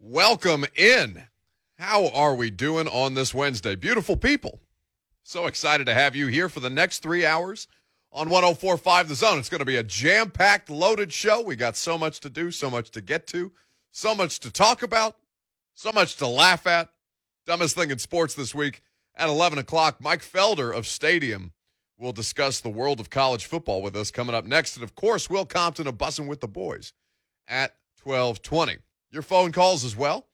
Welcome in. How are we doing on this Wednesday? Beautiful people. So excited to have you here for the next three hours on 1045 The Zone. It's going to be a jam packed, loaded show. We got so much to do, so much to get to, so much to talk about, so much to laugh at. Dumbest thing in sports this week at 11 o'clock. Mike Felder of Stadium will discuss the world of college football with us coming up next. And of course, Will Compton of Bussing with the Boys at 1220. Your phone calls as well.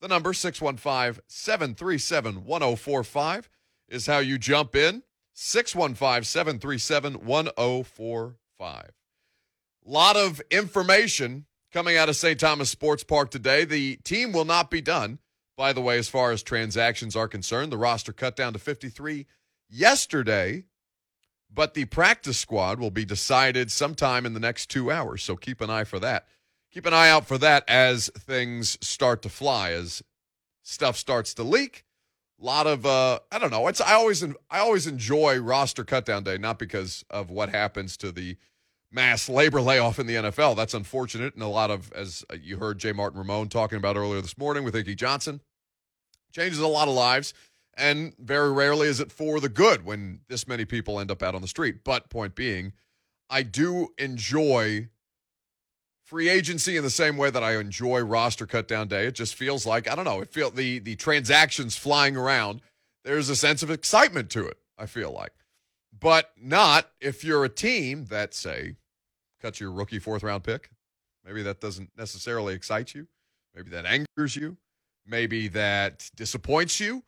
The number 615 737 1045 is how you jump in. 615 737 1045. Lot of information coming out of St. Thomas Sports Park today. The team will not be done, by the way, as far as transactions are concerned. The roster cut down to 53 yesterday, but the practice squad will be decided sometime in the next two hours. So keep an eye for that. Keep an eye out for that as things start to fly, as stuff starts to leak a lot of uh, I don't know. It's I always I always enjoy roster cutdown day, not because of what happens to the mass labor layoff in the NFL. That's unfortunate, and a lot of as you heard Jay Martin Ramon talking about earlier this morning with Ickey Johnson, changes a lot of lives, and very rarely is it for the good when this many people end up out on the street. But point being, I do enjoy free agency in the same way that I enjoy roster cutdown day. It just feels like I don't know. It feel the the transactions flying around. There's a sense of excitement to it. I feel like, but not if you're a team that say cuts your rookie fourth round pick. Maybe that doesn't necessarily excite you. Maybe that angers you. Maybe that disappoints you.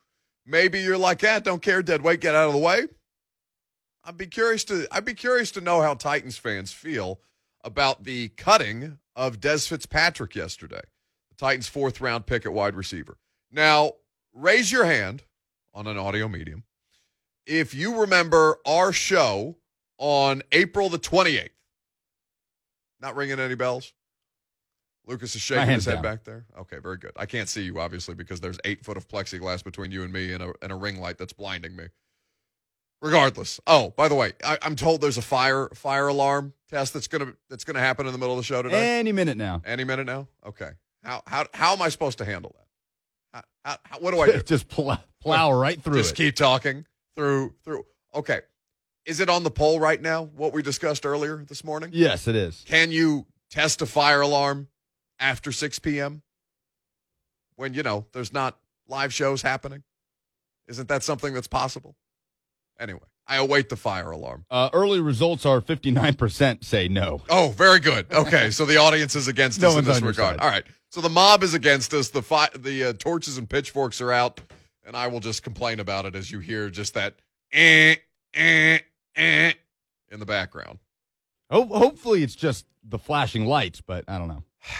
Maybe you're like, yeah, don't care, dead weight, get out of the way. I'd be curious to I'd be curious to know how Titans fans feel about the cutting of Dez Fitzpatrick yesterday, the Titans' fourth round pick at wide receiver. Now, raise your hand on an audio medium if you remember our show on April the 28th. Not ringing any bells? Lucas is shaking his head down. back there. Okay, very good. I can't see you, obviously, because there's eight foot of plexiglass between you and me and a, and a ring light that's blinding me. Regardless. Oh, by the way, I, am told there's a fire fire alarm test that's gonna that's gonna happen in the middle of the show today. Any minute now. Any minute now. Okay. How how how am I supposed to handle that? How, how, what do I do? Just plow, plow right through. Just it. keep talking through through. Okay. Is it on the poll right now? What we discussed earlier this morning? Yes, it is. Can you test a fire alarm after 6 p.m. when you know there's not live shows happening? Isn't that something that's possible? Anyway, I await the fire alarm. Uh, early results are 59% say no. Oh, very good. Okay, so the audience is against no us in this regard. All right. So the mob is against us. The fi- the uh, torches and pitchforks are out, and I will just complain about it as you hear just that eh, eh, eh in the background. Ho- hopefully, it's just the flashing lights, but I don't know.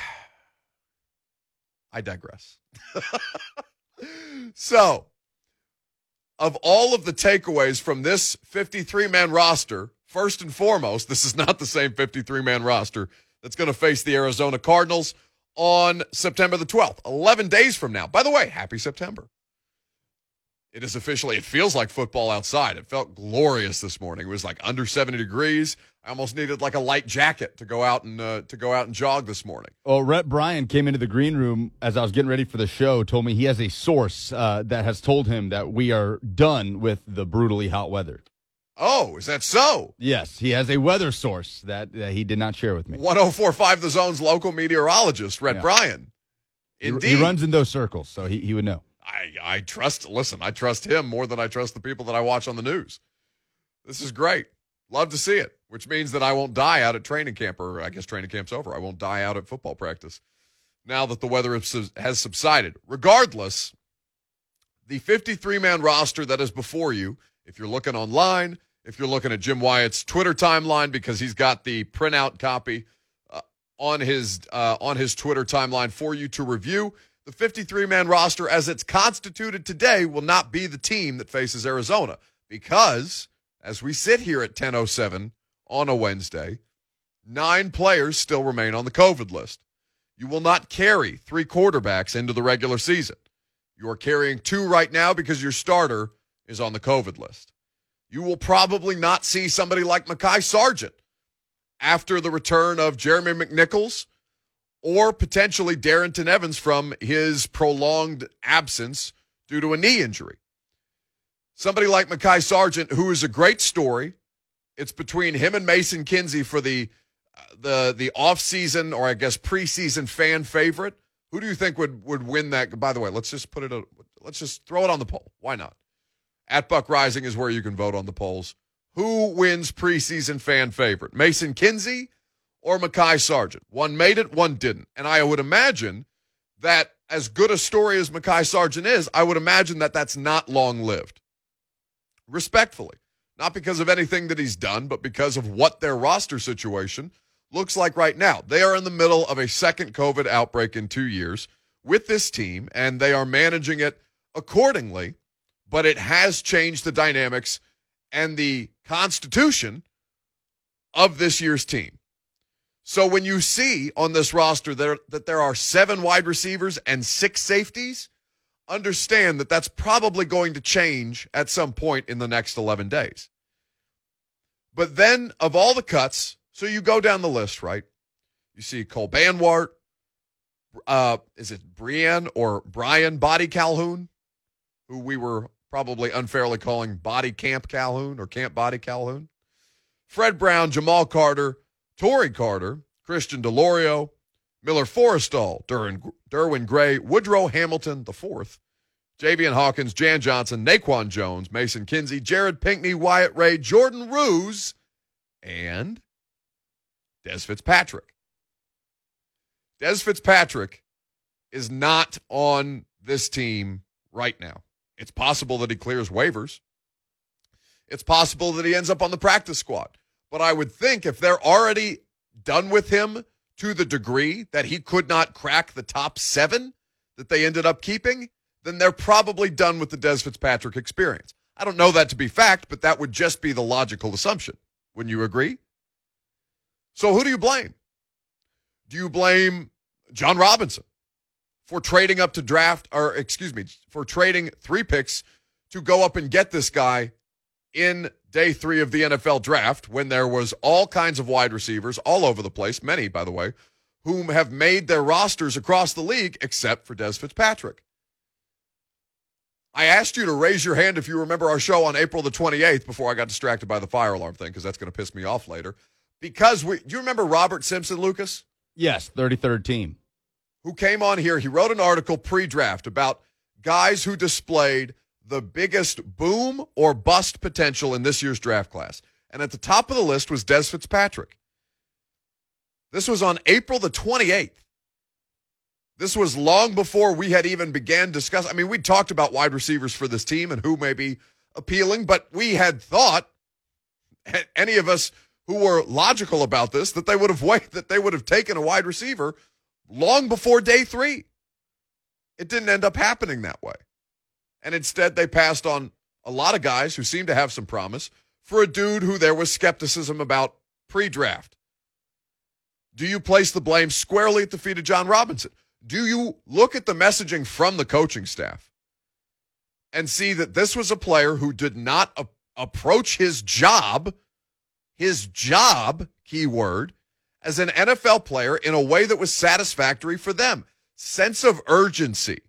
I digress. so of all of the takeaways from this 53 man roster, first and foremost, this is not the same 53 man roster that's going to face the Arizona Cardinals on September the 12th, 11 days from now. By the way, happy September. It is officially, it feels like football outside. It felt glorious this morning. It was like under 70 degrees. I almost needed like a light jacket to go out and uh, to go out and jog this morning. Well, Rhett Bryan came into the green room as I was getting ready for the show. Told me he has a source uh, that has told him that we are done with the brutally hot weather. Oh, is that so? Yes, he has a weather source that, that he did not share with me. 1045 The Zone's local meteorologist, Rhett yeah. Bryan. Indeed. He, he runs in those circles, so he, he would know. I, I trust, listen, I trust him more than I trust the people that I watch on the news. This is great. Love to see it, which means that I won't die out at training camp, or I guess training camp's over. I won't die out at football practice now that the weather has subsided. Regardless, the 53 man roster that is before you, if you're looking online, if you're looking at Jim Wyatt's Twitter timeline, because he's got the printout copy uh, on his uh, on his Twitter timeline for you to review. The 53 man roster, as it's constituted today, will not be the team that faces Arizona because as we sit here at 1007 on a Wednesday, nine players still remain on the COVID list. You will not carry three quarterbacks into the regular season. You are carrying two right now because your starter is on the COVID list. You will probably not see somebody like Mekhi Sargent after the return of Jeremy McNichols or potentially Darrynton Evans from his prolonged absence due to a knee injury. Somebody like Mekhi Sargent, who is a great story. It's between him and Mason Kinsey for the the the offseason or I guess preseason fan favorite. Who do you think would would win that? By the way, let's just put it. A, let's just throw it on the poll. Why not? At Buck Reising is where you can vote on the polls. Who wins preseason fan favorite? Mason Kinsey or Mekhi Sargent. One made it, one didn't. And I would imagine that as good a story as Mekhi Sargent is, I would imagine that that's not long lived. Respectfully. Not because of anything that he's done, but because of what their roster situation looks like right now. They are in the middle of a second COVID outbreak in two years with this team, and they are managing it accordingly, but it has changed the dynamics and the constitution of this year's team. So when you see on this roster there, that there are seven wide receivers and six safeties, understand that that's probably going to change at some point in the next 11 days. But then, of all the cuts, so you go down the list, right? You see Cole Banwart, uh, is it Brian or Brian Body Calhoun, who we were probably unfairly calling Body Camp Calhoun or Camp Body Calhoun? Fred Brown, Jamal Carter, Tory Carter, Christian DiLauro, Miller Forristall, Derwin, Derwin Gray, Woodrow Hamilton IV, Javian Hawkins, Jan Johnson, Naquan Jones, Mason Kinsey, Jared Pinkney, Wyatt Ray, Jordan Roos, and Dez Fitzpatrick. Dez Fitzpatrick is not on this team right now. It's possible that he clears waivers. It's possible that he ends up on the practice squad. But I would think if they're already done with him to the degree that he could not crack the top seven that they ended up keeping, then they're probably done with the Dez Fitzpatrick experience. I don't know that to be fact, but that would just be the logical assumption. Wouldn't you agree? So who do you blame? Do you blame Jon Robinson for trading up to draft, or excuse me, for trading three picks to go up and get this guy in day three of the NFL draft when there was all kinds of wide receivers all over the place, many, by the way, whom have made their rosters across the league except for Dez Fitzpatrick. I asked you to raise your hand if you remember our show on April the 28th before I got distracted by the fire alarm thing because that's going to piss me off later. Because we, do you remember Robert Simpson, Lucas? Yes, 33rd team. Who came on here? He wrote an article pre draft about guys who displayed the biggest boom or bust potential in this year's draft class. And at the top of the list was Dez Fitzpatrick. This was on April the 28th. This was long before we had even began discussing. I mean, we talked about wide receivers for this team and who may be appealing, but we had thought any of us who were logical about this that they would have waited, that they would have taken a wide receiver long before day three. It didn't end up happening that way. And instead, they passed on a lot of guys who seemed to have some promise for a dude who there was skepticism about pre draft. Do you place the blame squarely at the feet of Jon Robinson? Do you look at the messaging from the coaching staff and see that this was a player who did not a- approach his job, his job, keyword, as an NFL player in a way that was satisfactory for them? Sense of urgency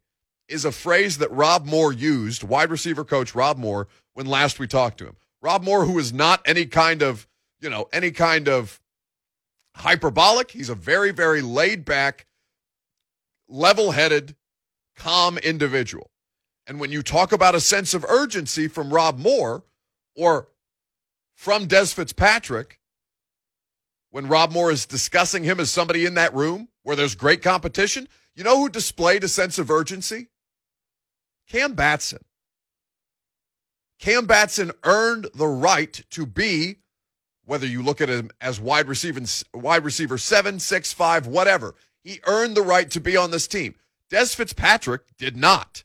is a phrase that Rob Moore used, wide receiver coach Rob Moore, when last we talked to him. Rob Moore, who is not any kind of, you know, any kind of hyperbolic. He's a very, very laid back, level headed, calm individual. And when you talk about a sense of urgency from Rob Moore or from Dez Fitzpatrick, when Rob Moore is discussing him as somebody in that room where there's great competition, you know who displayed a sense of urgency? Cam Batson. Cam Batson earned the right to be, whether you look at him as wide receiver, wide receiver seven, six, five, whatever. He earned the right to be on this team. Dez Fitzpatrick did not.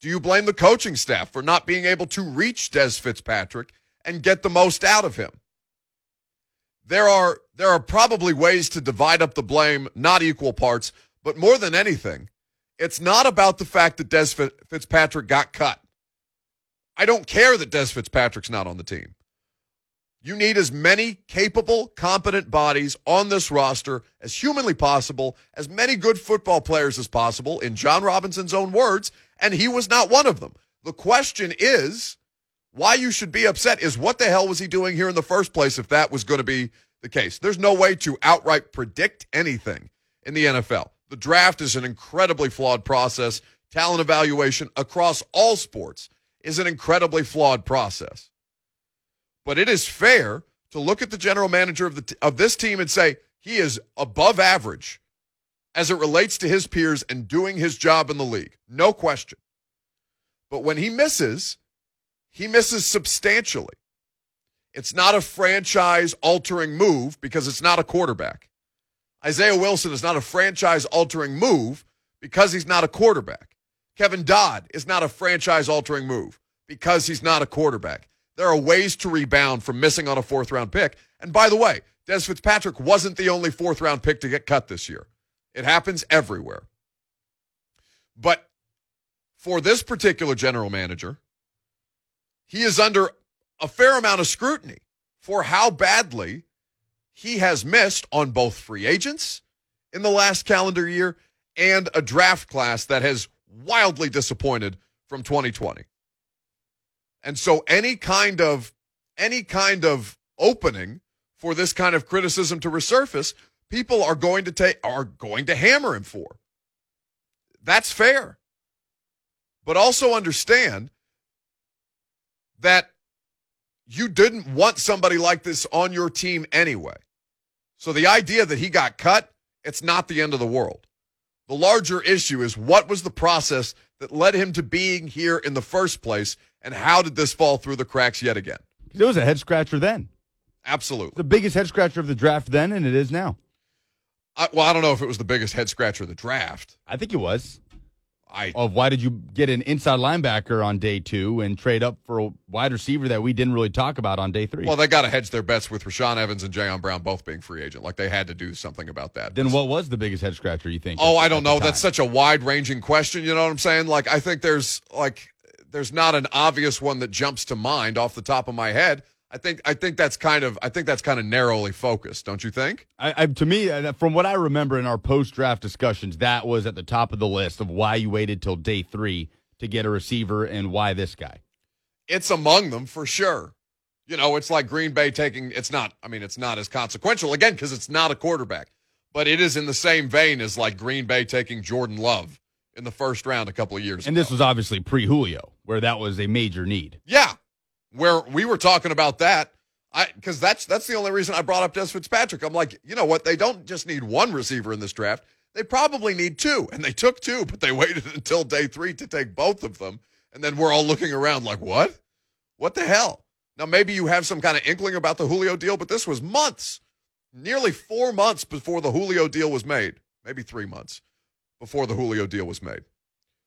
Do you blame the coaching staff for not being able to reach Dez Fitzpatrick and get the most out of him? There are there are probably ways to divide up the blame, not equal parts, but more than anything, it's not about the fact that Dez Fitzpatrick got cut. I don't care that Dez Fitzpatrick's not on the team. You need as many capable, competent bodies on this roster as humanly possible, as many good football players as possible, in Jon Robinson's own words, and he was not one of them. The question is why you should be upset is what the hell was he doing here in the first place if that was going to be the case? There's no way to outright predict anything in the NFL. The draft is an incredibly flawed process. Talent evaluation across all sports is an incredibly flawed process. But it is fair to look at the general manager of the t- of this team and say he is above average as it relates to his peers and doing his job in the league. No question. But when he misses, he misses substantially. It's not a franchise altering move because it's not a quarterback. Isaiah Wilson is not a franchise altering move because he's not a quarterback. Kevin Dodd is not a franchise altering move because he's not a quarterback. There are ways to rebound from missing on a fourth round pick. And by the way, Dez Fitzpatrick wasn't the only fourth round pick to get cut this year. It happens everywhere. But for this particular general manager, he is under a fair amount of scrutiny for how badly he has missed on both free agents in the last calendar year and a draft class that has wildly disappointed from 2020. And so any kind of any kind of opening for this kind of criticism to resurface, people are going to take are going to hammer him for. That's fair. But also understand that you didn't want somebody like this on your team anyway. So the idea that he got cut, it's not the end of the world. The larger issue is what was the process that led him to being here in the first place, and how did this fall through the cracks yet again? It was a head scratcher then. Absolutely. The biggest head scratcher of the draft then, and it is now. I, well, I don't know if it was the biggest head scratcher of the draft. I think it was. I Of why did you get an inside linebacker on day two and trade up for a wide receiver that we didn't really talk about on day three? well, they got to hedge their bets with Rashaan Evans and Jayon Brown both being free agent. Like they had to do something about that. then what was the biggest head scratcher you think? Oh, at- I don't know. That's such a wide ranging question. You know what I'm saying? Like, I think there's like, there's not an obvious one that jumps to mind off the top of my head. I think, I think that's kind of, I think that's kind of narrowly focused. Don't you think? I, I, to me, uh, from what I remember in our post draft discussions, that was at the top of the list of why you waited till day three to get a receiver and why this guy. It's among them for sure. You know, it's like Green Bay taking, it's not, I mean, it's not as consequential again because it's not a quarterback, but it is in the same vein as like Green Bay taking Jordan Love in the first round a couple of years And ago. this was obviously pre Julio, where that was a major need. Yeah, where we were talking about that. I because that's that's the only reason I brought up Dez Fitzpatrick. I'm like, you know what? They don't just need one receiver in this draft. They probably need two, and they took two, but they waited until day three to take both of them, and then we're all looking around like, what? What the hell? Now maybe you have some kind of inkling about the Julio deal, but this was months, nearly four months before the Julio deal was made, maybe three months before the Julio deal was made.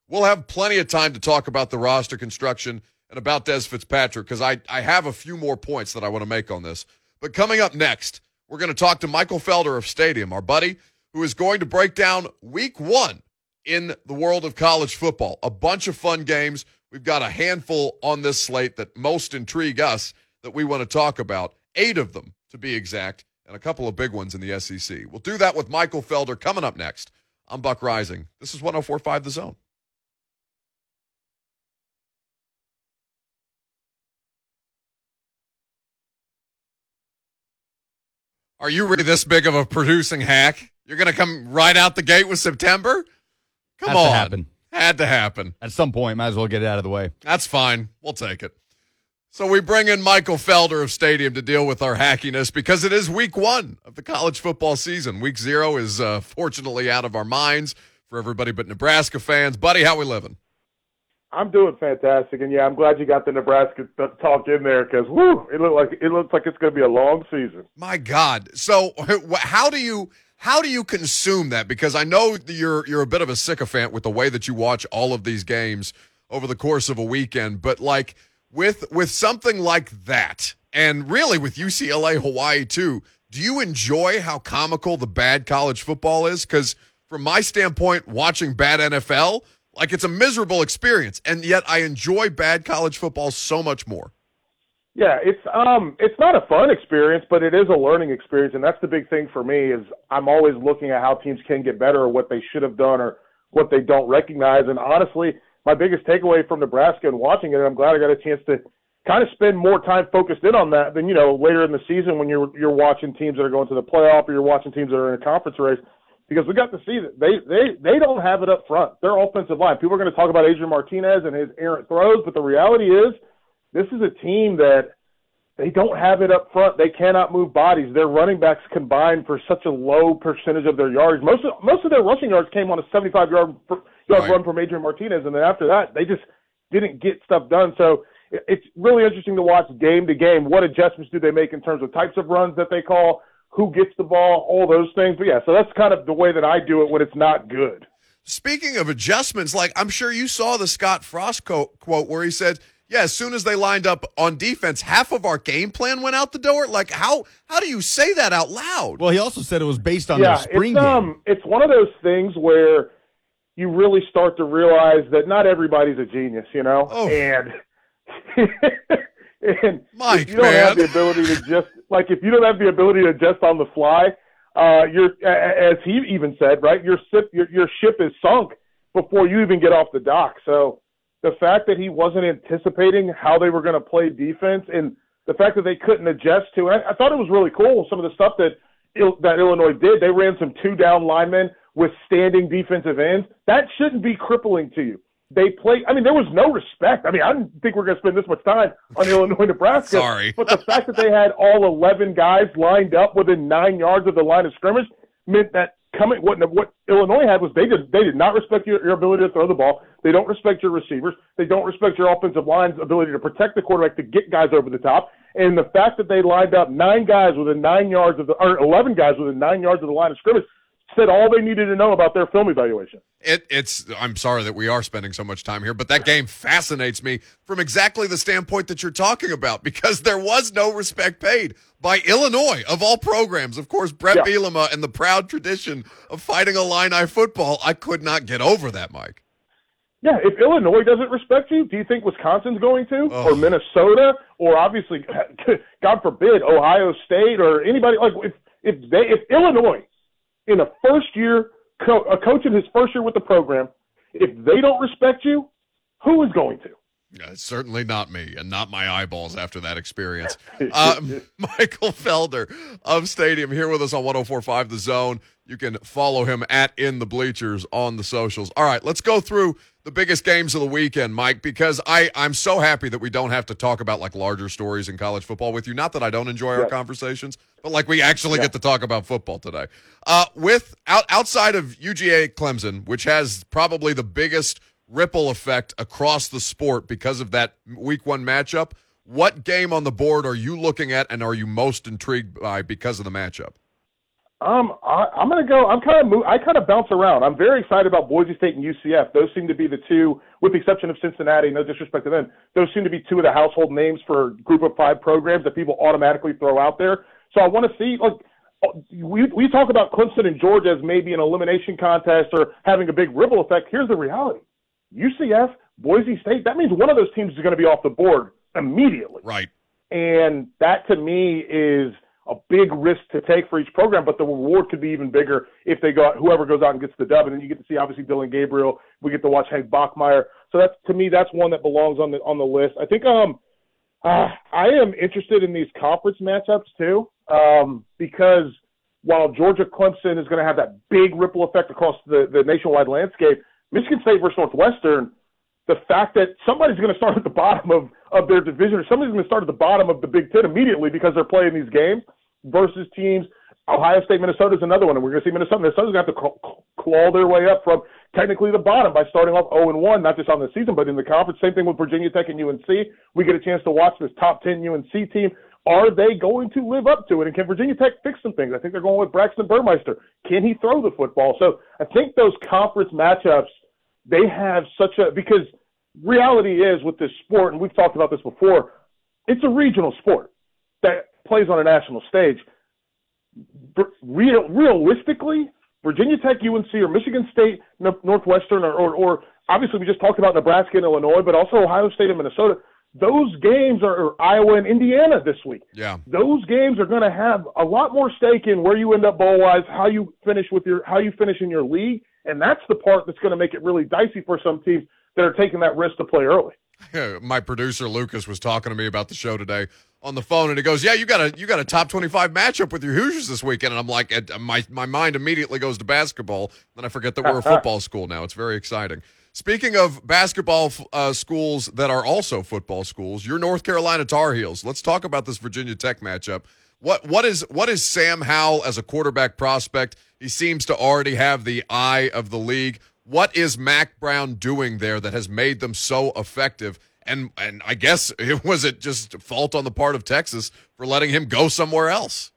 We'll have plenty of time to talk about the roster construction and about Des Fitzpatrick because I, I have a few more points that I want to make on this. But coming up next, we're going to talk to Michael Felder of Stadium, our buddy, who is going to break down week one in the world of college football. A bunch of fun games. We've got a handful on this slate that most intrigue us that we want to talk about, eight of them to be exact, and a couple of big ones in the SEC. We'll do that with Michael Felder coming up next. I'm Buck Reising. This is 1045 The Zone. Are you really this big of a producing hack? You're going to come right out the gate with September? Come Has to on. happen. Had to happen. At some point, might as well get it out of the way. That's fine. We'll take it. So we bring in Michael Felder of Stadium to deal with our hackiness because it is week one of the college football season. Week zero is uh, fortunately out of our minds for everybody but Nebraska fans. Buddy, how we living? I'm doing fantastic, and yeah, I'm glad you got the Nebraska talk in there because whoo, it looked like it looks like it's going to be a long season. My God. So how do you how do you consume that? Because I know you're you're a bit of a sycophant with the way that you watch all of these games over the course of a weekend, but like with with something like that, and really with UCLA Hawaii too, do you enjoy how comical the bad college football is? Because from my standpoint, watching bad NFL, like it's a miserable experience, and yet I enjoy bad college football so much more. Yeah, it's um it's not a fun experience, but it is a learning experience and that's the big thing for me is I'm always looking at how teams can get better or what they should have done or what they don't recognize and honestly, my biggest takeaway from Nebraska and watching it, and I'm glad I got a chance to kind of spend more time focused in on that than, you know, later in the season when you're you're watching teams that are going to the playoff or you're watching teams that are in a conference race because we got to see that they they they don't have it up front. Their offensive line. People are going to talk about Adrian Martinez and his errant throws, but the reality is this is a team that they don't have it up front. They cannot move bodies. Their running backs combined for such a low percentage of their yards. Most of most of their rushing yards came on a 75 yard yard right. run from Adrian Martinez, and then after that, they just didn't get stuff done. So it's really interesting to watch game to game. What adjustments do they make in terms of types of runs that they call? Who gets the ball? All those things. But yeah, so that's kind of the way that I do it when it's not good. Speaking of adjustments, like I'm sure you saw the Scott Frost quote, quote where he said yeah, as soon as they lined up on defense, half of our game plan went out the door. Like how how do you say that out loud? Well, he also said it was based on yeah, their spring it's, game. Um, it's one of those things where you really start to realize that not everybody's a genius, you know, oh. and. and Mike, you don't man. have the ability to just like if you don't have the ability to adjust on the fly, uh, you're as he even said, right? Your ship your, your ship is sunk before you even get off the dock. So the fact that he wasn't anticipating how they were going to play defense and the fact that they couldn't adjust to it. I, I thought it was really cool some of the stuff that that Illinois did. They ran some two down linemen with standing defensive ends. That shouldn't be crippling to you. They play. I mean, there was no respect. I mean, I didn't think we are going to spend this much time on Illinois, Nebraska. Sorry, but the fact that they had all eleven guys lined up within nine yards of the line of scrimmage meant that coming what what Illinois had was they did they did not respect your, your ability to throw the ball. They don't respect your receivers. They don't respect your offensive line's ability to protect the quarterback to get guys over the top. And the fact that they lined up nine guys within nine yards of the or eleven guys within nine yards of the line of scrimmage said all they needed to know about their film evaluation. It, it's. I'm sorry that we are spending so much time here, but that game fascinates me from exactly the standpoint that you're talking about because there was no respect paid by Illinois of all programs. Of course, Bret yeah. Bielema and the proud tradition of fighting Illini football. I could not get over that, Mike. Yeah, if Illinois doesn't respect you, do you think Wisconsin's going to, oh. or Minnesota, or obviously, God forbid, Ohio State, or anybody like if if they if Illinois in a first year, co- a coach in his first year with the program, if they don't respect you, who is going to? Uh, certainly not me, and not my eyeballs after that experience. Uh, Michael Felder of Stadium here with us on 1045 The Zone. You can follow him at In the Bleachers on the socials. All right, let's go through the biggest games of the weekend, Mike, because I, I'm so happy that we don't have to talk about like larger stories in college football with you. Not that I don't enjoy our conversations, but like we actually get to talk about football today. Uh, with out, outside of UGA Clemson, which has probably the biggest ripple effect across the sport because of that week one matchup, what game on the board are you looking at and are you most intrigued by because of the matchup? Um, I, I'm going to go. I'm kind of move, I kind of bounce around. I'm very excited about Boise State and UCF. Those seem to be the two, with the exception of Cincinnati. No disrespect to them. Those seem to be two of the household names for Group of Five programs that people automatically throw out there. So I want to see. Like we we talk about Clemson and Georgia as maybe an elimination contest or having a big ripple effect. Here's the reality: UCF, Boise State. That means one of those teams is going to be off the board immediately. Right. And that to me is a big risk to take for each program, but the reward could be even bigger if they got whoever goes out and gets the dub, and then you get to see obviously Dillon Gabriel. We get to watch Hank Bachmeier. So that's to me that's one that belongs on the on the list. I think um uh, I am interested in these conference matchups too um, because while Georgia Clemson is going to have that big ripple effect across the the nationwide landscape, Michigan State versus Northwestern. The fact that somebody's going to start at the bottom of, of their division or somebody's going to start at the bottom of the Big Ten immediately because they're playing these games versus teams. Ohio State, Minnesota is another one, and we're going to see Minnesota. Minnesota's going to have to claw their way up from technically the bottom by starting off 0 and 1, not just on the season, but in the conference. Same thing with Virginia Tech and UNC. We get a chance to watch this top 10 UNC team. Are they going to live up to it? And can Virginia Tech fix some things? I think they're going with Braxton Burmeister. Can he throw the football? So I think those conference matchups, they have such a because reality is with this sport, and we've talked about this before, it's a regional sport that plays on a national stage real, realistically, Virginia Tech, UNC, or Michigan State, Northwestern, or, or, or obviously we just talked about Nebraska and Illinois, but also Ohio State and Minnesota. those games are or Iowa and Indiana this week. Yeah. Those games are going to have a lot more stake in where you end up bowl wise, how you finish with your how you finish in your league, and that's the part that's going to make it really dicey for some teams that are taking that risk to play early. My producer Lucas was talking to me about the show today on the phone, and he goes, "Yeah, you got a you got a top twenty five matchup with your Hoosiers this weekend." And I'm like, my my mind immediately goes to basketball. Then I forget that we're a football school now. It's very exciting. Speaking of basketball uh, schools that are also football schools, your North Carolina Tar Heels. Let's talk about this Virginia Tech matchup. What what is what is Sam Howell as a quarterback prospect? He seems to already have the eye of the league. What is Mack Brown doing there that has made them so effective? And and I guess it was it just fault on the part of Texas for letting him go somewhere else.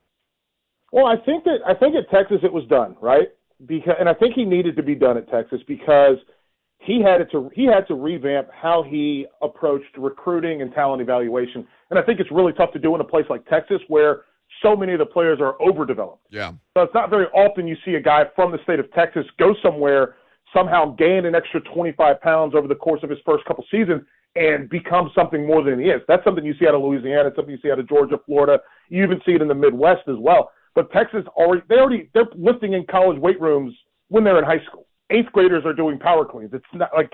Well, I think that I think at Texas it was done right because, and I think he needed to be done at Texas because he had to he had to revamp how he approached recruiting and talent evaluation. And I think it's really tough to do in a place like Texas where so many of the players are overdeveloped. Yeah. So it's not very often you see a guy from the state of Texas go somewhere, somehow gain an extra 25 pounds over the course of his first couple seasons and become something more than he is. That's something you see out of Louisiana, something you see out of Georgia, Florida. You even see it in the Midwest as well. But Texas already they already they're lifting in college weight rooms when they're in high school eighth graders are doing power cleans. It's not like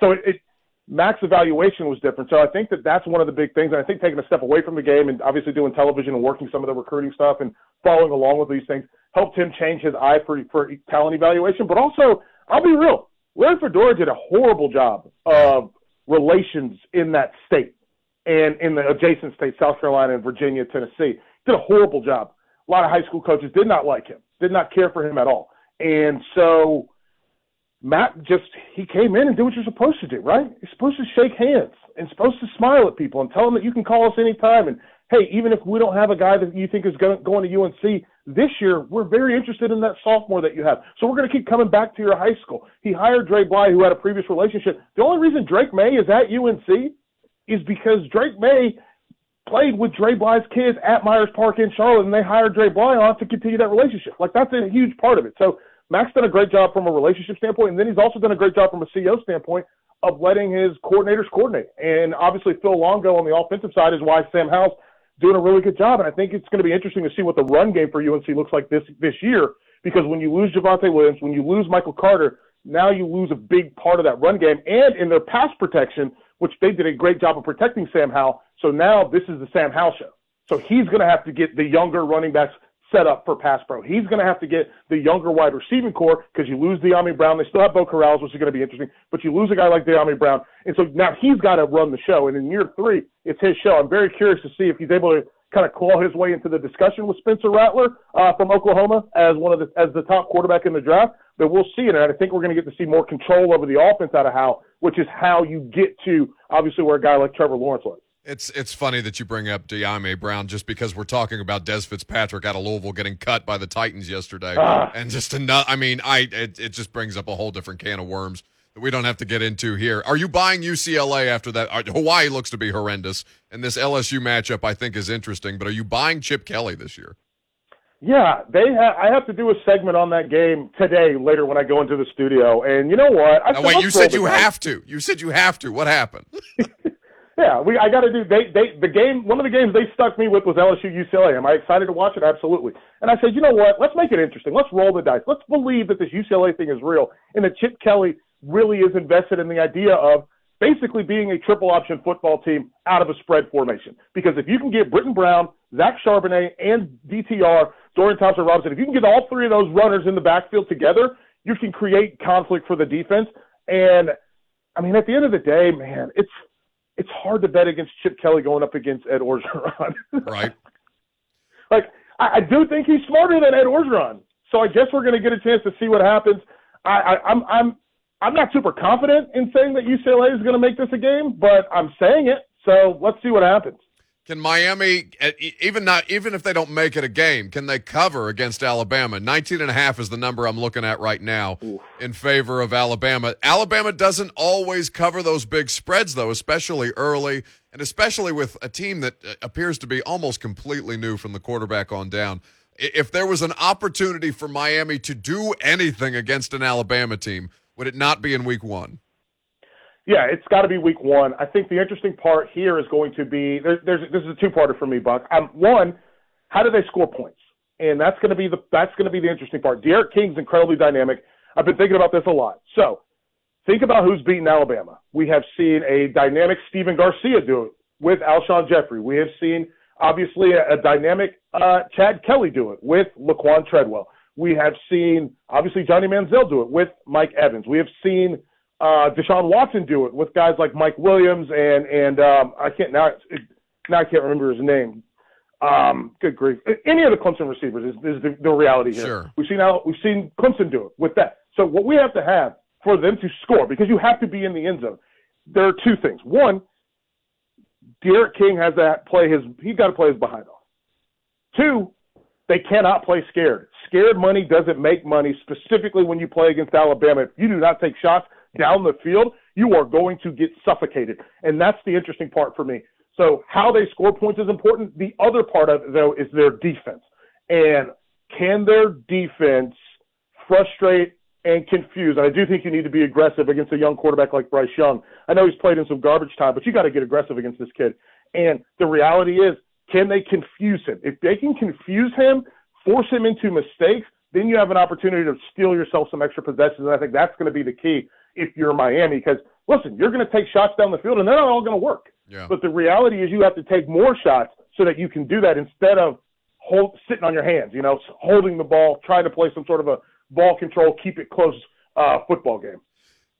so it, it Mack's evaluation was different. So I think that that's one of the big things. And I think taking a step away from the game and obviously doing television and working some of the recruiting stuff and following along with these things helped him change his eye for for talent evaluation. But also, I'll be real, Larry Fedora did a horrible job of relations in that state and in the adjacent states, South Carolina and Virginia, Tennessee. Did a horrible job. A lot of high school coaches did not like him, did not care for him at all. And so Matt just he came in and did what you're supposed to do, right? You're supposed to shake hands and supposed to smile at people and tell them that you can call us anytime. And hey, even if we don't have a guy that you think is going, going to UNC this year, we're very interested in that sophomore that you have. So we're going to keep coming back to your high school. He hired Dre Bly, who had a previous relationship. The only reason Drake Maye is at UNC is because Drake Maye played with Dre Bly's kids at Myers Park in Charlotte, and they hired Dre Bly on to continue that relationship. Like that's a huge part of it. So Mack's done a great job from a relationship standpoint, and then he's also done a great job from a CEO standpoint of letting his coordinators coordinate. And obviously, Phil Longo on the offensive side is why Sam Howell's doing a really good job. And I think it's going to be interesting to see what the run game for UNC looks like this this year, because when you lose Javonte Williams, when you lose Michael Carter, now you lose a big part of that run game, and in their pass protection, which they did a great job of protecting Sam Howell. So now this is the Sam Howell show. So he's going to have to get the younger running backs set up for pass pro. He's going to have to get the younger wide receiving core because you lose Dyami Brown. They still have Beau Corrales, which is going to be interesting, but you lose a guy like Dyami Brown. And so now he's got to run the show. And in year three, it's his show. I'm very curious to see if he's able to kind of claw his way into the discussion with Spencer Rattler uh, from Oklahoma as one of the as the top quarterback in the draft. But we'll see and I think we're going to get to see more control over the offense out of Howell, which is how you get to obviously where a guy like Trevor Lawrence was. It's it's funny that you bring up Dyami Brown just because we're talking about Dez Fitzpatrick out of Louisville getting cut by the Titans yesterday, ah. and just another. I mean, I it, it just brings up a whole different can of worms that we don't have to get into here. Are you buying UCLA after that? Uh, Hawaii looks to be horrendous, and this LSU matchup I think is interesting. But are you buying Chip Kelly this year? Yeah, they. Ha- I have to do a segment on that game today later when I go into the studio. And you know what? I now, wait, you said you have to. You said you have to. What happened? Yeah, we I got to do. They they the game. One of the games they stuck me with was LSU UCLA. Am I excited to watch it? Absolutely. And I said, you know what? Let's make it interesting. Let's roll the dice. Let's believe that this UCLA thing is real and that Chip Kelly really is invested in the idea of basically being a triple option football team out of a spread formation. Because if you can get Brittain Brown, Zach Charbonnet, and DTR, Dorian Thompson Robinson, if you can get all three of those runners in the backfield together, you can create conflict for the defense. And I mean, at the end of the day, man, it's it's hard to bet against Chip Kelly going up against Ed Orgeron. right. Like I, I do think he's smarter than Ed Orgeron, so I guess we're going to get a chance to see what happens. I, I, I'm I'm I'm not super confident in saying that UCLA is going to make this a game, but I'm saying it. So let's see what happens. Can Miami even not even if they don't make it a game, can they cover against Alabama? 19 and a half is the number I'm looking at right now Oof. in favor of Alabama. Alabama doesn't always cover those big spreads though, especially early and especially with a team that uh, appears to be almost completely new from the quarterback on down. If there was an opportunity for Miami to do anything against an Alabama team, would it not be in week 1? Yeah, it's got to be week one. I think the interesting part here is going to be there's, there's this is a two-parter for me, Buck. Um, one, how do they score points? And that's going to be the that's going to be the interesting part. D'Eriq King's incredibly dynamic. I've been thinking about this a lot. So think about who's beaten Alabama. We have seen a dynamic Stephen Garcia do it with Alshon Jeffery. We have seen obviously a, a dynamic uh, Chad Kelly do it with Laquan Treadwell. We have seen obviously Johnny Manziel do it with Mike Evans. We have seen uh, Deshaun Watson do it with guys like Mike Williams and and um, I can't now it, now I can't remember his name. Um, good grief! Any of the Clemson receivers is, is the, the reality here. Sure. We've seen how we've seen Clemson do it with that. So what we have to have for them to score because you have to be in the end zone. There are two things. One, D'Eriq King has to play his. He's got to play his behind off. Two, they cannot play scared. Scared money doesn't make money, specifically when you play against Alabama. If you do not take shots down the field, you are going to get suffocated. And that's the interesting part for me. So how they score points is important. The other part of it, though, is their defense. And can their defense frustrate and confuse? And I do think you need to be aggressive against a young quarterback like Bryce Young. I know he's played in some garbage time, but you got to get aggressive against this kid. And the reality is, can they confuse him? If they can confuse him, force him into mistakes, then you have an opportunity to steal yourself some extra possessions. And I think that's going to be the key if you're Miami. Because listen, you're going to take shots down the field, and they're not all going to work. Yeah. But the reality is, you have to take more shots so that you can do that instead of hold, sitting on your hands. You know, holding the ball, trying to play some sort of a ball control, keep it close uh, football game.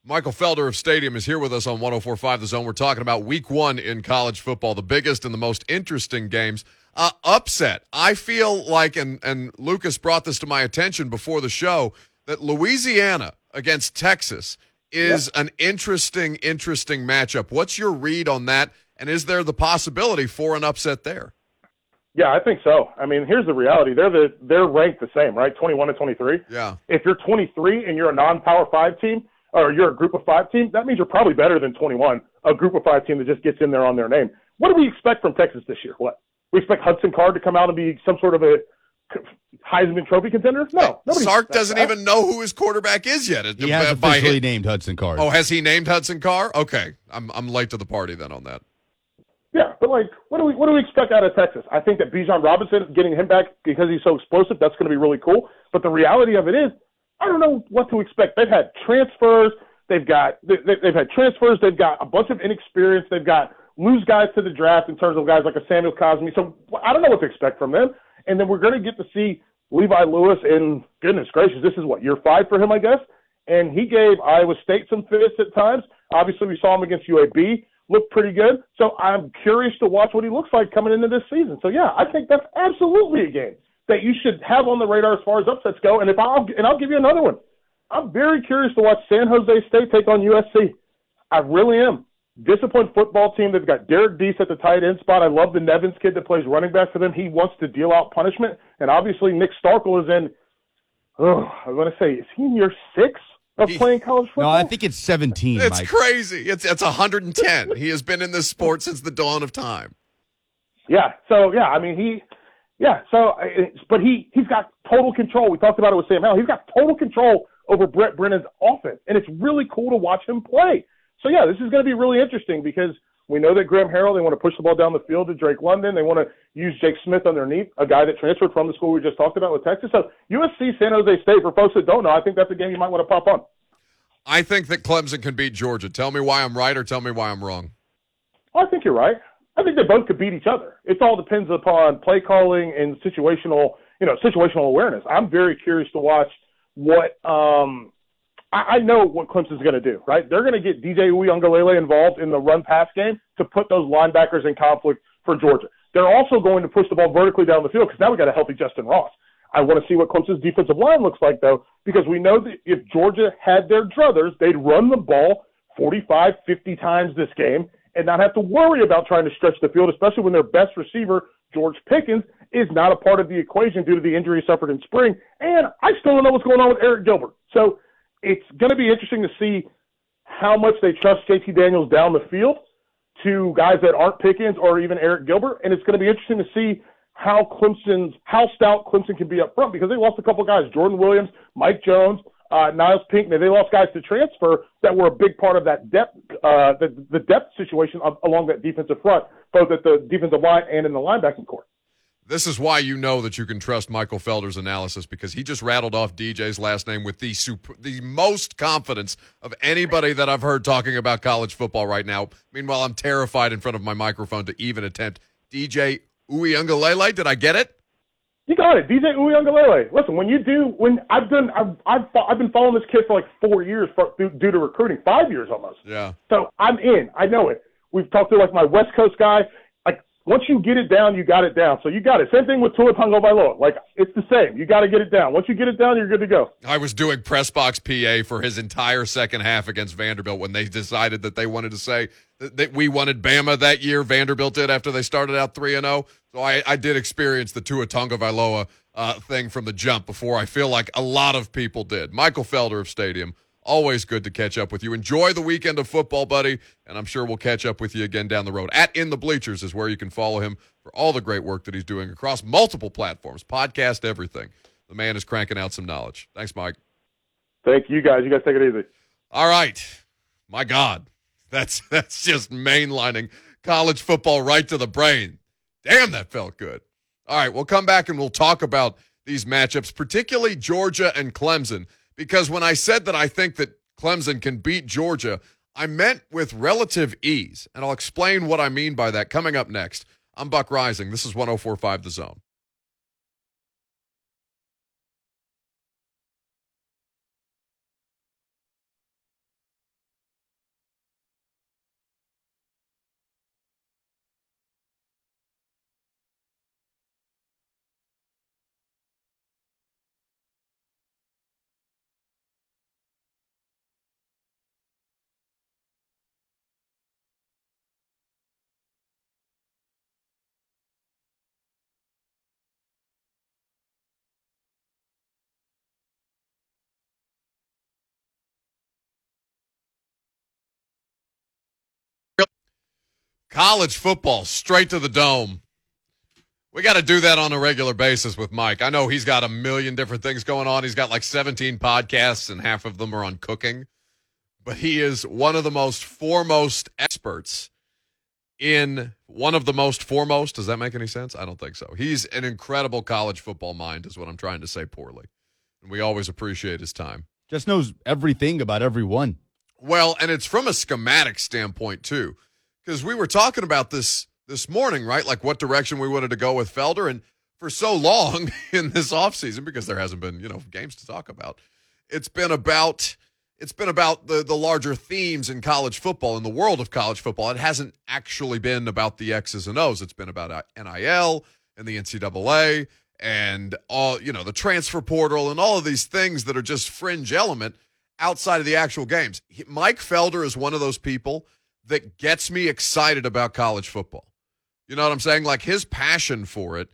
Michael Felder of Stadium is here with us on 1045 The Zone. We're talking about week one in college football, the biggest and the most interesting games. Uh, upset. I feel like, and, and Lucas brought this to my attention before the show, that Louisiana against Texas is yep. an interesting, interesting matchup. What's your read on that? And is there the possibility for an upset there? Yeah, I think so. I mean, here's the reality: they're the they're ranked the same, right? 21 to 23. Yeah. If you're 23 and you're a non-power five team, or you're a group of five team, that means you're probably better than 21, a group of five team that just gets in there on their name. What do we expect from Texas this year? What we expect Hudson Card to come out and be some sort of a Heisman Trophy contender? No, nobody. Sark doesn't that. even know who his quarterback is yet. He has officially named Hudson Card. Oh, has he named Hudson Card? Okay, I'm I'm late to the party then on that. Yeah, but like, what do we what do we expect out of Texas? I think that Bijan Robinson getting him back because he's so explosive, that's going to be really cool. But the reality of it is, I don't know what to expect. They've had transfers. They've got they've had transfers. They've got a bunch of inexperience. They've got lose guys to the draft in terms of guys like a Samuel Cosmi. So I don't know what to expect from them. And then we're going to get to see Levi Lewis And goodness gracious, this is what year five for him, I guess. And he gave Iowa State some fits at times. Obviously, we saw him against UAB, looked pretty good. So I'm curious to watch what he looks like coming into this season. So yeah, I think that's absolutely a game that you should have on the radar as far as upsets go. And if I'll and I'll give you another one. I'm very curious to watch San Jose State take on USC. I really am disciplined football team. They've got Derrick Deese at the tight end spot. I love the Nevens kid that plays running back for them. He wants to deal out punishment. And obviously, Nick Starkel is in, oh, I want to say, is he in year six of playing college football? No, I think it's 17. It's Mike. crazy. It's, it's 110. he has been in this sport since the dawn of time. Yeah. So, yeah, I mean, he. Yeah, so but he he's got total control. We talked about it with Sam Howell. He's got total control over Brent Brennan's offense, and it's really cool to watch him play. So yeah, this is going to be really interesting because we know that Graham Harrell they want to push the ball down the field to Drake London. They want to use Jake Smith underneath, a guy that transferred from the school we just talked about with Texas. So USC San Jose State for folks that don't know, I think that's a game you might want to pop on. I think that Clemson can beat Georgia. Tell me why I'm right or tell me why I'm wrong. Well, I think you're right. I think they both could beat each other. It all depends upon play calling and situational, you know, situational awareness. I'm very curious to watch what um, I, know what Clemson's going to do, right? They're going to get DJ Uiagalelei involved in the run pass game to put those linebackers in conflict for Georgia. They're also going to push the ball vertically down the field because now we got a healthy Justin Ross. I want to see what Clemson's defensive line looks like, though, because we know that if Georgia had their druthers, they'd run the ball 45, 50 times this game and not have to worry about trying to stretch the field, especially when their best receiver, George Pickens, is not a part of the equation due to the injury suffered in spring. And I still don't know what's going on with Arik Gilbert. So it's going to be interesting to see how much they trust JT Daniels down the field to guys that aren't Pickens or even Arik Gilbert, and it's going to be interesting to see how Clemson's how stout Clemson can be up front because they lost a couple guys, Jordan Williams, Mike Jones, uh, Nyles Pinckney. They lost guys to transfer that were a big part of that depth uh, the the depth situation of, along that defensive front, both at the defensive line and in the linebacking core. This is why you know that you can trust Michael Felder's analysis because he just rattled off DJ's last name with the super, the most confidence of anybody that I've heard talking about college football right now. Meanwhile, I'm terrified in front of my microphone to even attempt DJ Uiagalelei. Did I get it? You got it, DJ Uiagalelei. Listen, when you do, when I've done, I've, I've, I've been following this kid for like four years for, due, due to recruiting, five years almost. Yeah. So I'm in. I know it. We've talked to like my West Coast guy. Once you get it down, you got it down. So you got it. Same thing with Tua Tagovailoa. Like it's the same. You got to get it down. Once you get it down, you're good to go. I was doing press box PA for his entire second half against Vanderbilt when they decided that they wanted to say that, we wanted Bama that year. Vanderbilt did after they started out three and zero. Oh. So I, I did experience the Tua Tagovailoa uh, thing from the jump before. I feel like a lot of people did. Michael Felder of Stadium Always good to catch up with you. Enjoy the weekend of football, buddy, and I'm sure we'll catch up with you again down the road. At In the Bleachers is where you can follow him for all the great work that he's doing across multiple platforms, podcast, everything. The man is cranking out some knowledge. Thanks, Mike. Thank you, guys. You guys take it easy. All right. My God, that's that's just mainlining college football right to the brain. Damn, that felt good. All right, we'll come back and we'll talk about these matchups, particularly Georgia and Clemson because when I said that I think that Clemson can beat Georgia, I meant with relative ease. And I'll explain what I mean by that coming up next. I'm Buck Reising. This is 1045 The Zone. College football straight to the dome. We got to do that on a regular basis with Mike. I know he's got a million different things going on. He's got like 17 podcasts, and half of them are on cooking. But he is one of the most foremost experts in one of the most foremost. Does that make any sense? I don't think so. He's an incredible college football mind, is what I'm trying to say poorly. And we always appreciate his time. Just knows everything about everyone. Well, and it's from a schematic standpoint, too because we were talking about this this morning, right? Like what direction we wanted to go with Felder. And for so long in this offseason, because there hasn't been, you know, games to talk about, it's been about it's been about the the larger themes in college football in the world of college football. It hasn't actually been about the X's and O's. It's been about uh, NIL and the NCAA and all you know the transfer portal and all of these things that are just fringe element outside of the actual games. Mike Felder is one of those people that gets me excited about college football. You know what I'm saying? Like his passion for it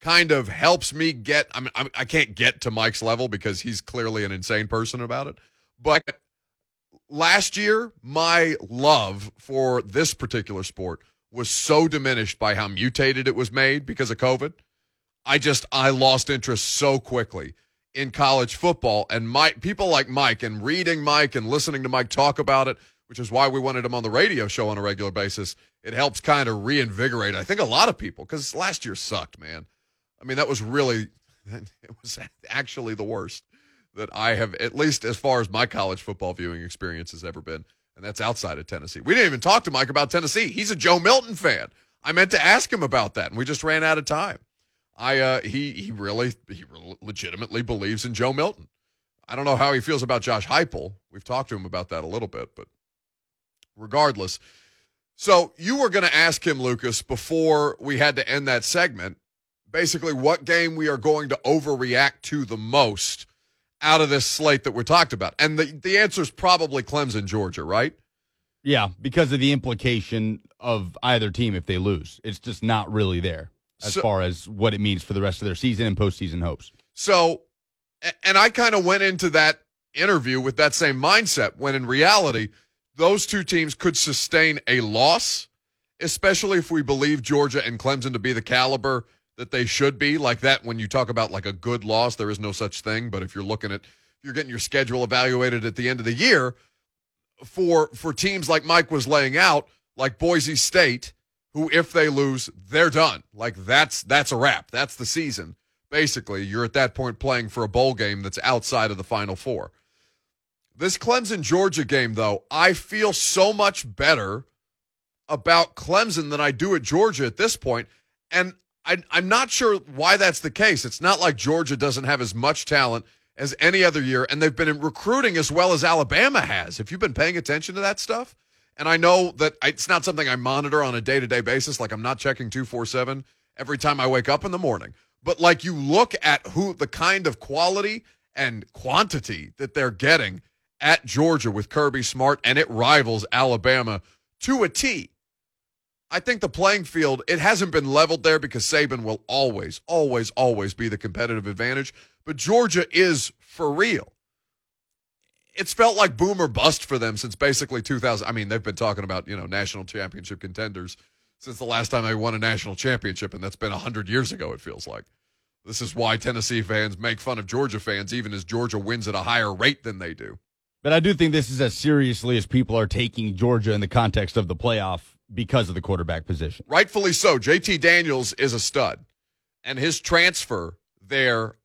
kind of helps me get. I mean, I can't get to Mike's level because he's clearly an insane person about it. But last year, my love for this particular sport was so diminished by how mutated it was made because of COVID. I just I lost interest so quickly in college football and Mike people like Mike and reading Mike and listening to Mike talk about it which is why we wanted him on the radio show on a regular basis. It helps kind of reinvigorate, I think, a lot of people because last year sucked, man. I mean, that was really, it was actually the worst that I have, at least as far as my college football viewing experience has ever been. And that's outside of Tennessee. We didn't even talk to Mike about Tennessee. He's a Joe Milton fan. I meant to ask him about that, and we just ran out of time. I uh, he he really he legitimately believes in Joe Milton. I don't know how he feels about Josh Heupel. We've talked to him about that a little bit, but regardless. So you were going to ask him, Lucas, before we had to end that segment, basically what game we are going to overreact to the most out of this slate that we're talked about. And the, the answer is probably Clemson, Georgia, right? Yeah, because of the implication of either team if they lose. It's just not really there as so, far as what it means for the rest of their season and postseason hopes. So, and I kind of went into that interview with that same mindset when in reality – those two teams could sustain a loss, especially if we believe Georgia and Clemson to be the caliber that they should be. Like that, when you talk about like a good loss, there is no such thing. But if you're looking at, if you're getting your schedule evaluated at the end of the year, for for teams like Mike was laying out, like Boise State, who if they lose, they're done. Like that's that's a wrap. That's the season. Basically, you're at that point playing for a bowl game that's outside of the Final Four. This Clemson Georgia game, though, I feel so much better about Clemson than I do at Georgia at this point, and I, I'm not sure why that's the case. It's not like Georgia doesn't have as much talent as any other year, and they've been recruiting as well as Alabama has. If you've been paying attention to that stuff, and I know that it's not something I monitor on a day to day basis, like I'm not checking 247 every time I wake up in the morning, but like you look at who the kind of quality and quantity that they're getting at Georgia with Kirby Smart, and it rivals Alabama to a T. I think the playing field, it hasn't been leveled there because Saban will always, always, always be the competitive advantage. But Georgia is for real. It's felt like boom or bust for them since basically 2000. I mean, they've been talking about, you know, national championship contenders since the last time they won a national championship, and that's been 100 years ago, it feels like. This is why Tennessee fans make fun of Georgia fans, even as Georgia wins at a higher rate than they do. But I do think this is as seriously as people are taking Georgia in the context of the playoff because of the quarterback position. Rightfully so. JT Daniels is a stud. And his transfer there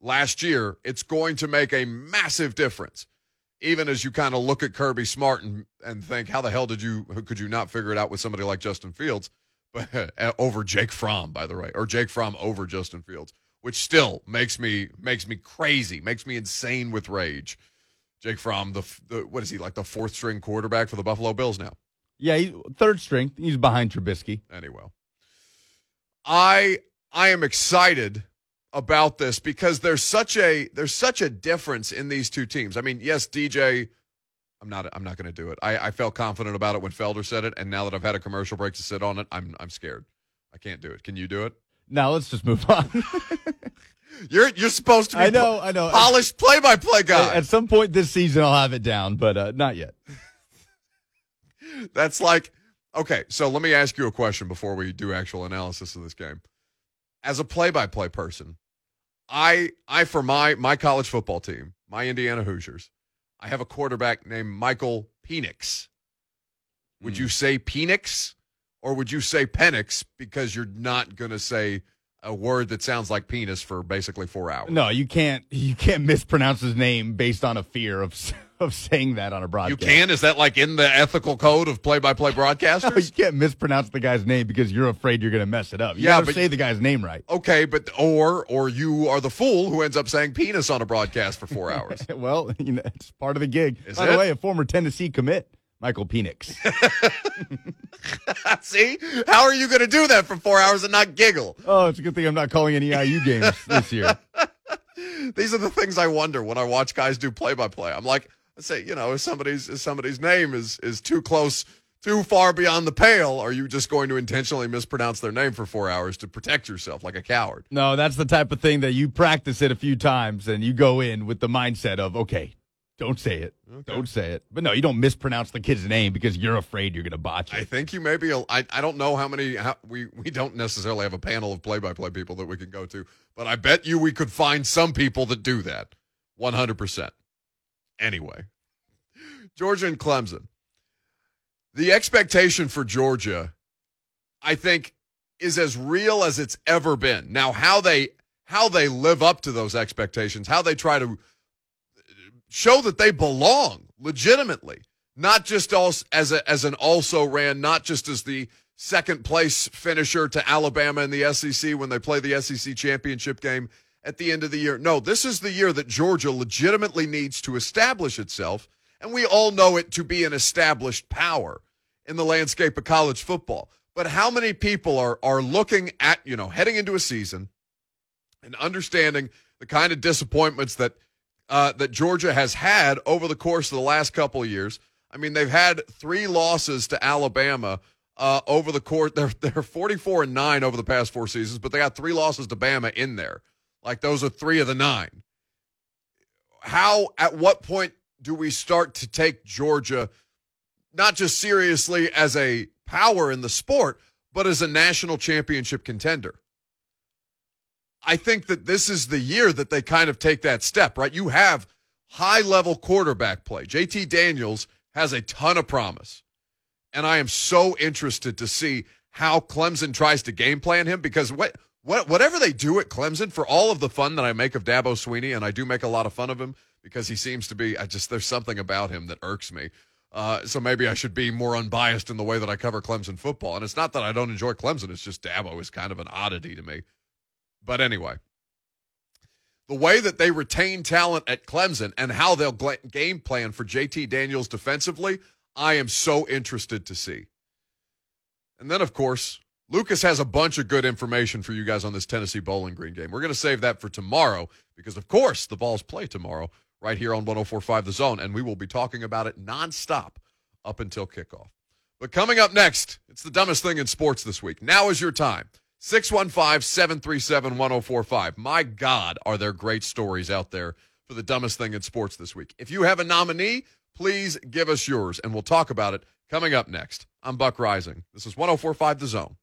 last year, it's going to make a massive difference. Even as you kind of look at Kirby Smart and, and think, how the hell did you could you not figure it out with somebody like Justin Fields, but over Jake Fromm, by the way, or Jake Fromm over Justin Fields, which still makes me makes me crazy, makes me insane with rage. Jake Fromm, the, the what is he like the fourth string quarterback for the Buffalo Bills now? Yeah, he's third string. He's behind Trubisky. Anyway, I I am excited about this because there's such a there's such a difference in these two teams. I mean, yes, DJ. I'm not. I'm not going to do it. I, I felt confident about it when Felder said it, and now that I've had a commercial break to sit on it, I'm I'm scared. I can't do it. Can you do it? Now let's just move on. you're you're supposed to be. I know. I know. Polished play-by-play guy. At some point this season, I'll have it down, but uh, not yet. That's like, okay, so let me ask you a question before we do actual analysis of this game. As a play-by-play person, I I for my my college football team, my Indiana Hoosiers, I have a quarterback named Michael Penix. Would mm. you say Penix or would you say Penix because you're not going to say a word that sounds like penis for basically 4 hours? No, you can't you can't mispronounce his name based on a fear of of saying that on a broadcast. You can? Is that like in the ethical code of play-by-play broadcasters? no, you can't mispronounce the guy's name because you're afraid you're going to mess it up. You yeah, but say the guy's name right. Okay, but or or you are the fool who ends up saying penis on a broadcast for four hours. well, you know, it's part of the gig. Is By it? the way, a former Tennessee commit. Michael Penix. See? How are you going to do that for four hours and not giggle? Oh, it's a good thing I'm not calling any IU games this year. These are the things I wonder when I watch guys do play by play. I'm like, let's say, you know, if somebody's if somebody's name is is too close, too far beyond the pale, are you just going to intentionally mispronounce their name for four hours to protect yourself like a coward? No, that's the type of thing that you practice it a few times and you go in with the mindset of, okay, don't say it. Okay. Don't say it. But no, you don't mispronounce the kid's name because you're afraid you're going to botch it. I think you maybe. I, I don't know how many. How, we we don't necessarily have a panel of play-by-play people that we can go to, but I bet you we could find some people that do that. One hundred percent. Anyway, Georgia and Clemson. The expectation for Georgia, I think, is as real as it's ever been. Now, how they how they live up to those expectations, how they try to show that they belong legitimately, not just as a, as an also ran, not just as the second place finisher to Alabama in the SEC when they play the SEC championship game at the end of the year. No, this is the year that Georgia legitimately needs to establish itself and we all know it to be an established power in the landscape of college football. But how many people are are looking at, you know, heading into a season and understanding the kind of disappointments that uh, that Georgia has had over the course of the last couple of years? I mean, they've had three losses to Alabama uh, over the course. They're they're 44 and nine over the past four seasons, but they got three losses to Bama in there. Like those are three of the nine. How at what point do we start to take Georgia not just seriously as a power in the sport, but as a national championship contender? I think that this is the year that they kind of take that step, right? You have high level quarterback play. JT Daniels has a ton of promise. And I am so interested to see how Clemson tries to game plan him because what, what whatever they do at Clemson, for all of the fun that I make of Dabo Swinney, and I do make a lot of fun of him because he seems to be, I just, there's something about him that irks me. Uh, so maybe I should be more unbiased in the way that I cover Clemson football. And it's not that I don't enjoy Clemson, it's just Dabo is kind of an oddity to me. But anyway, the way that they retain talent at Clemson and how they'll game plan for JT Daniels defensively, I am so interested to see. And then, of course, Lucas has a bunch of good information for you guys on this Tennessee Bowling Green game. We're going to save that for tomorrow because, of course, the Vols play tomorrow right here on 1045 The Zone, and we will be talking about it nonstop up until kickoff. But coming up next, it's the dumbest thing in sports this week. Now is your time. 615 737 1045. My God, are there great stories out there for the dumbest thing in sports this week? If you have a nominee, please give us yours, and we'll talk about it coming up next. I'm Buck Reising. This is 1045 The Zone.